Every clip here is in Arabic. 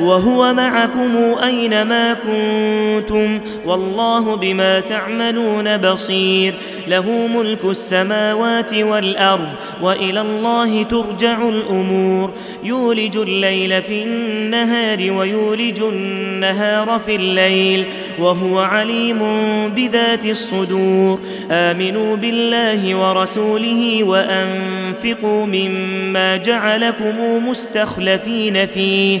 وهو معكم أينما كنتم والله بما تعملون بصير. له ملك السماوات والأرض وإلى الله ترجع الأمور. يولج الليل في النهار ويولج النهار في الليل وهو عليم بذات الصدور. آمنوا بالله ورسوله وأنفقوا مما جعلكم مستخلفين فيه.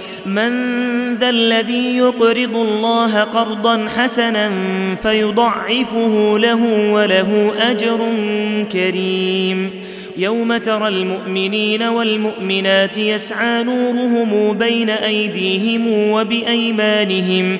من ذا الذي يقرض الله قرضا حسنا فيضعفه له وله أجر كريم. يوم ترى المؤمنين والمؤمنات يسعى نورهم بين أيديهم وبأيمانهم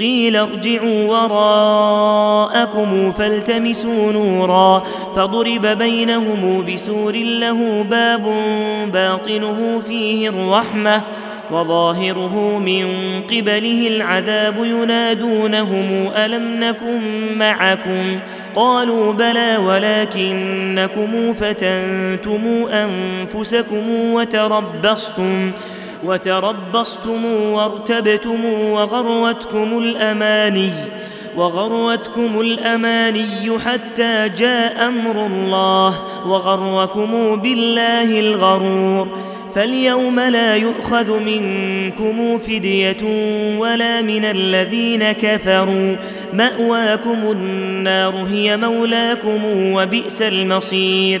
قيل ارجعوا وراءكم فالتمسوا نورا فضرب بينهم بسور له باب باطنه فيه الرحمة وظاهره من قبله العذاب ينادونهم ألم نكن معكم قالوا بلى ولكنكم فتنتم أنفسكم وتربصتم وتربصتم وارتبتم وغروتكم الأماني وغروتكم الأماني حتى جاء أمر الله وغركم بالله الغرور. فاليوم لا يؤخذ منكم فدية ولا من الذين كفروا. مأواكم النار هي مولاكم وبئس المصير.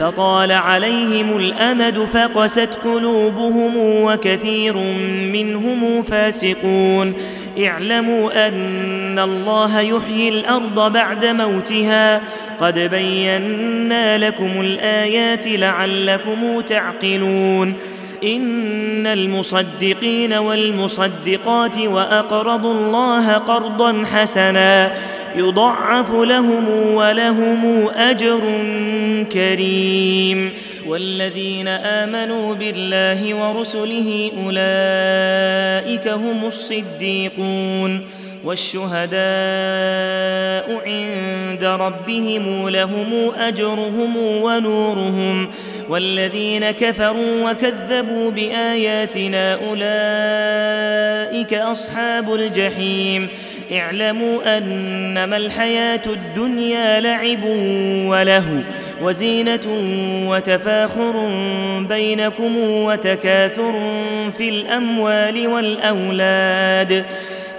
فطال عليهم الأمد فقست قلوبهم وكثير منهم فاسقون. اعلموا أن الله يحيي الأرض بعد موتها. قد بينا لكم الآيات لعلكم تعقلون. إن المصدقين والمصدقات وأقرضوا الله قرضا حسنا. يضعف لهم ولهم أجر كريم. والذين آمنوا بالله ورسله أولئك هم الصديقون. والشهداء عند ربهم لهم أجرهم ونورهم. والذين كفروا وكذبوا بآياتنا أولئك أصحاب الجحيم. اعلموا أنما الحياة الدنيا لعب وله وزينة وتفاخر بينكم وتكاثر في الأموال والأولاد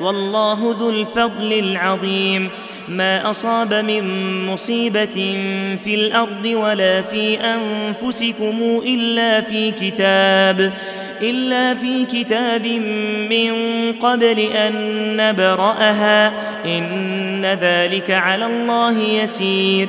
والله ذو الفضل العظيم. ما أصاب من مصيبة في الأرض ولا في أنفسكم إلا في كتاب إلا في كتاب من قبل أن نبرأها. إن ذلك على الله يسير.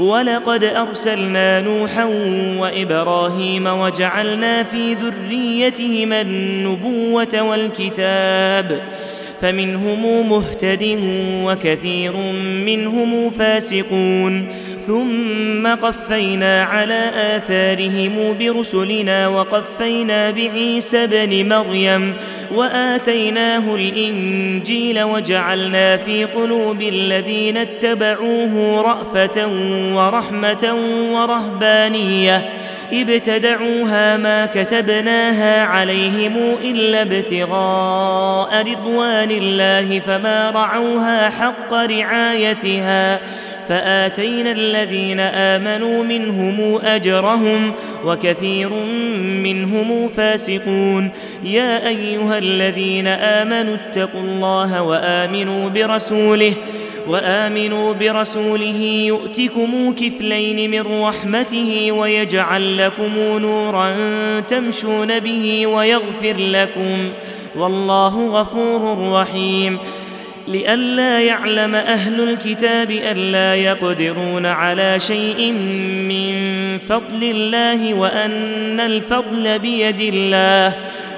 ولقد أرسلنا نوحا وإبراهيم وجعلنا في ذريتهما النبوة والكتاب فمنهم مهتد وكثير منهم فاسقون. ثم قفينا على آثارهم برسلنا وقفينا بعيسى بن مريم وآتيناه الإنجيل وجعلنا في قلوب الذين اتبعوه رأفة ورحمة ورهبانية. ابتدعوها ما كتبناها عليهم إلا ابتغاء رضوان الله فما رعوها حق رعايتها فآتينا الذين آمنوا منهم أجرهم وكثير منهم فاسقون يا أيها الذين آمنوا اتقوا الله وآمنوا برسوله وآمنوا برسوله يؤتكم كفلين من رحمته ويجعل لكم نورا تمشون به ويغفر لكم والله غفور رحيم. لئلا يعلم أهل الكتاب ألا يقدرون على شيء من فضل الله وأن الفضل بيد الله.